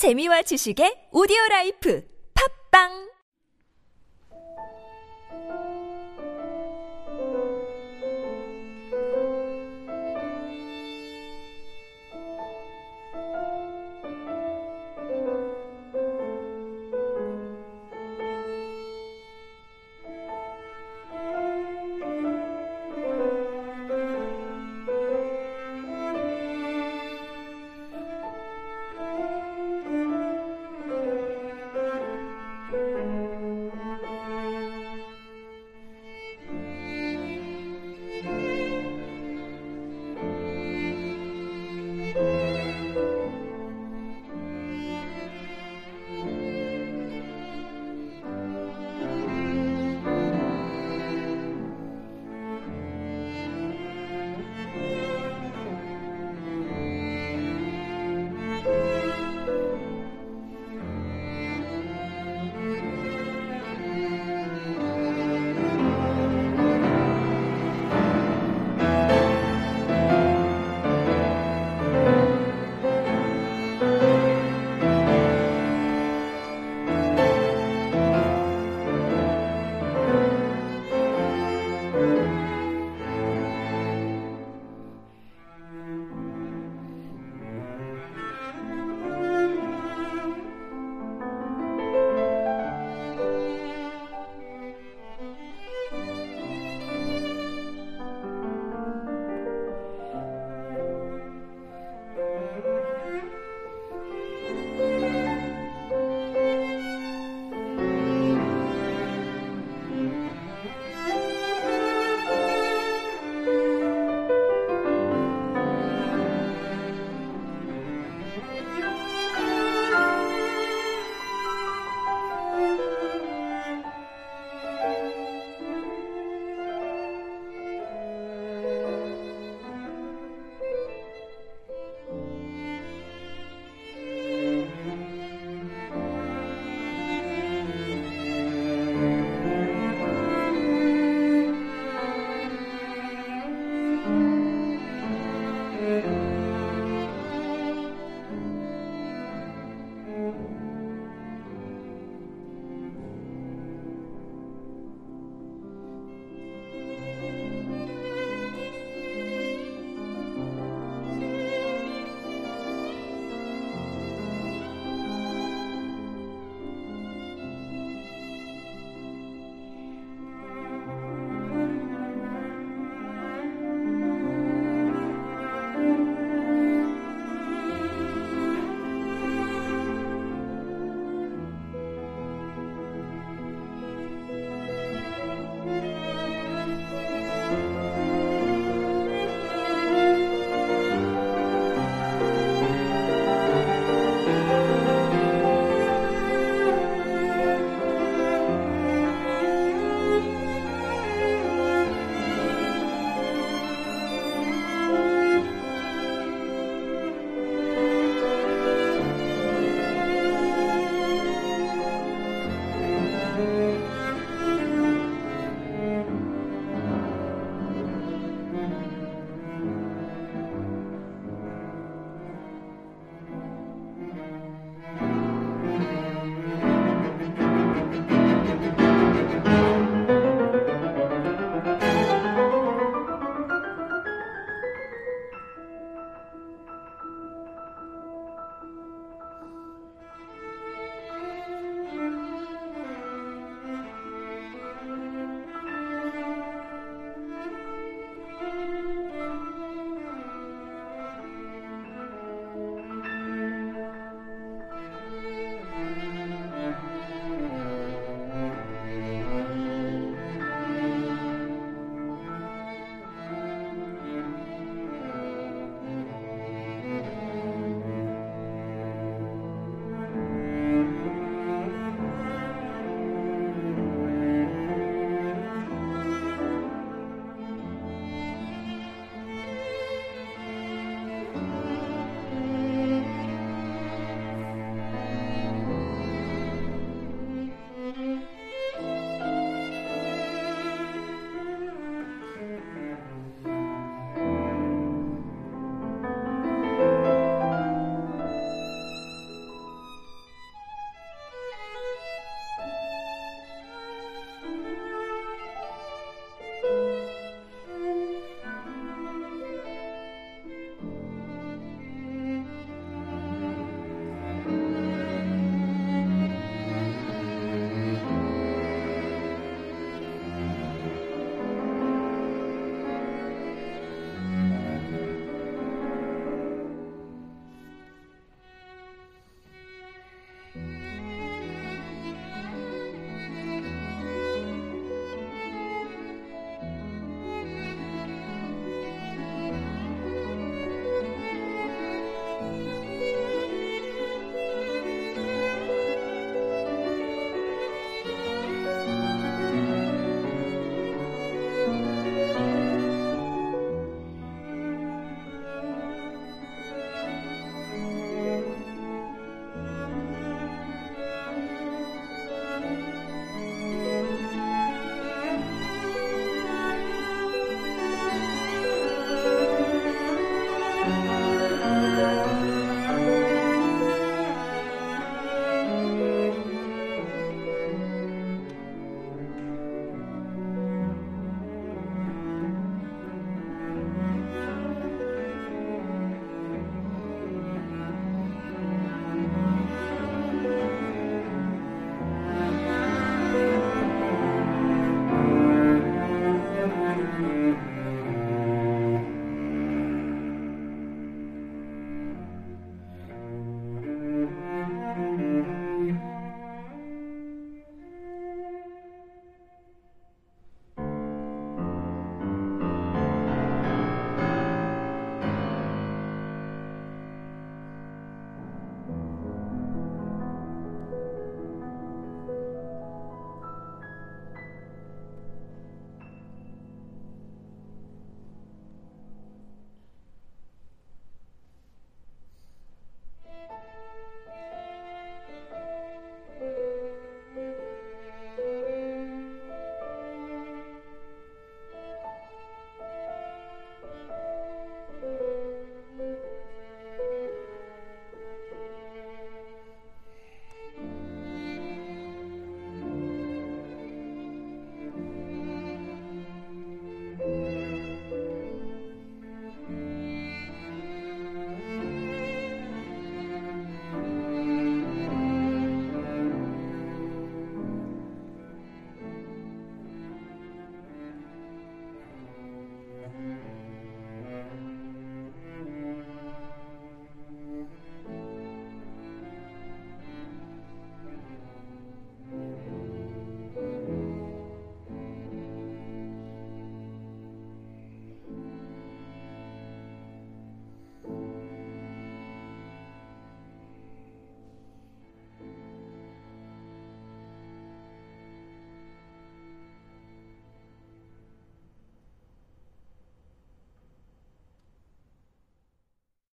재미와 지식의 오디오 라이프. 팝빵!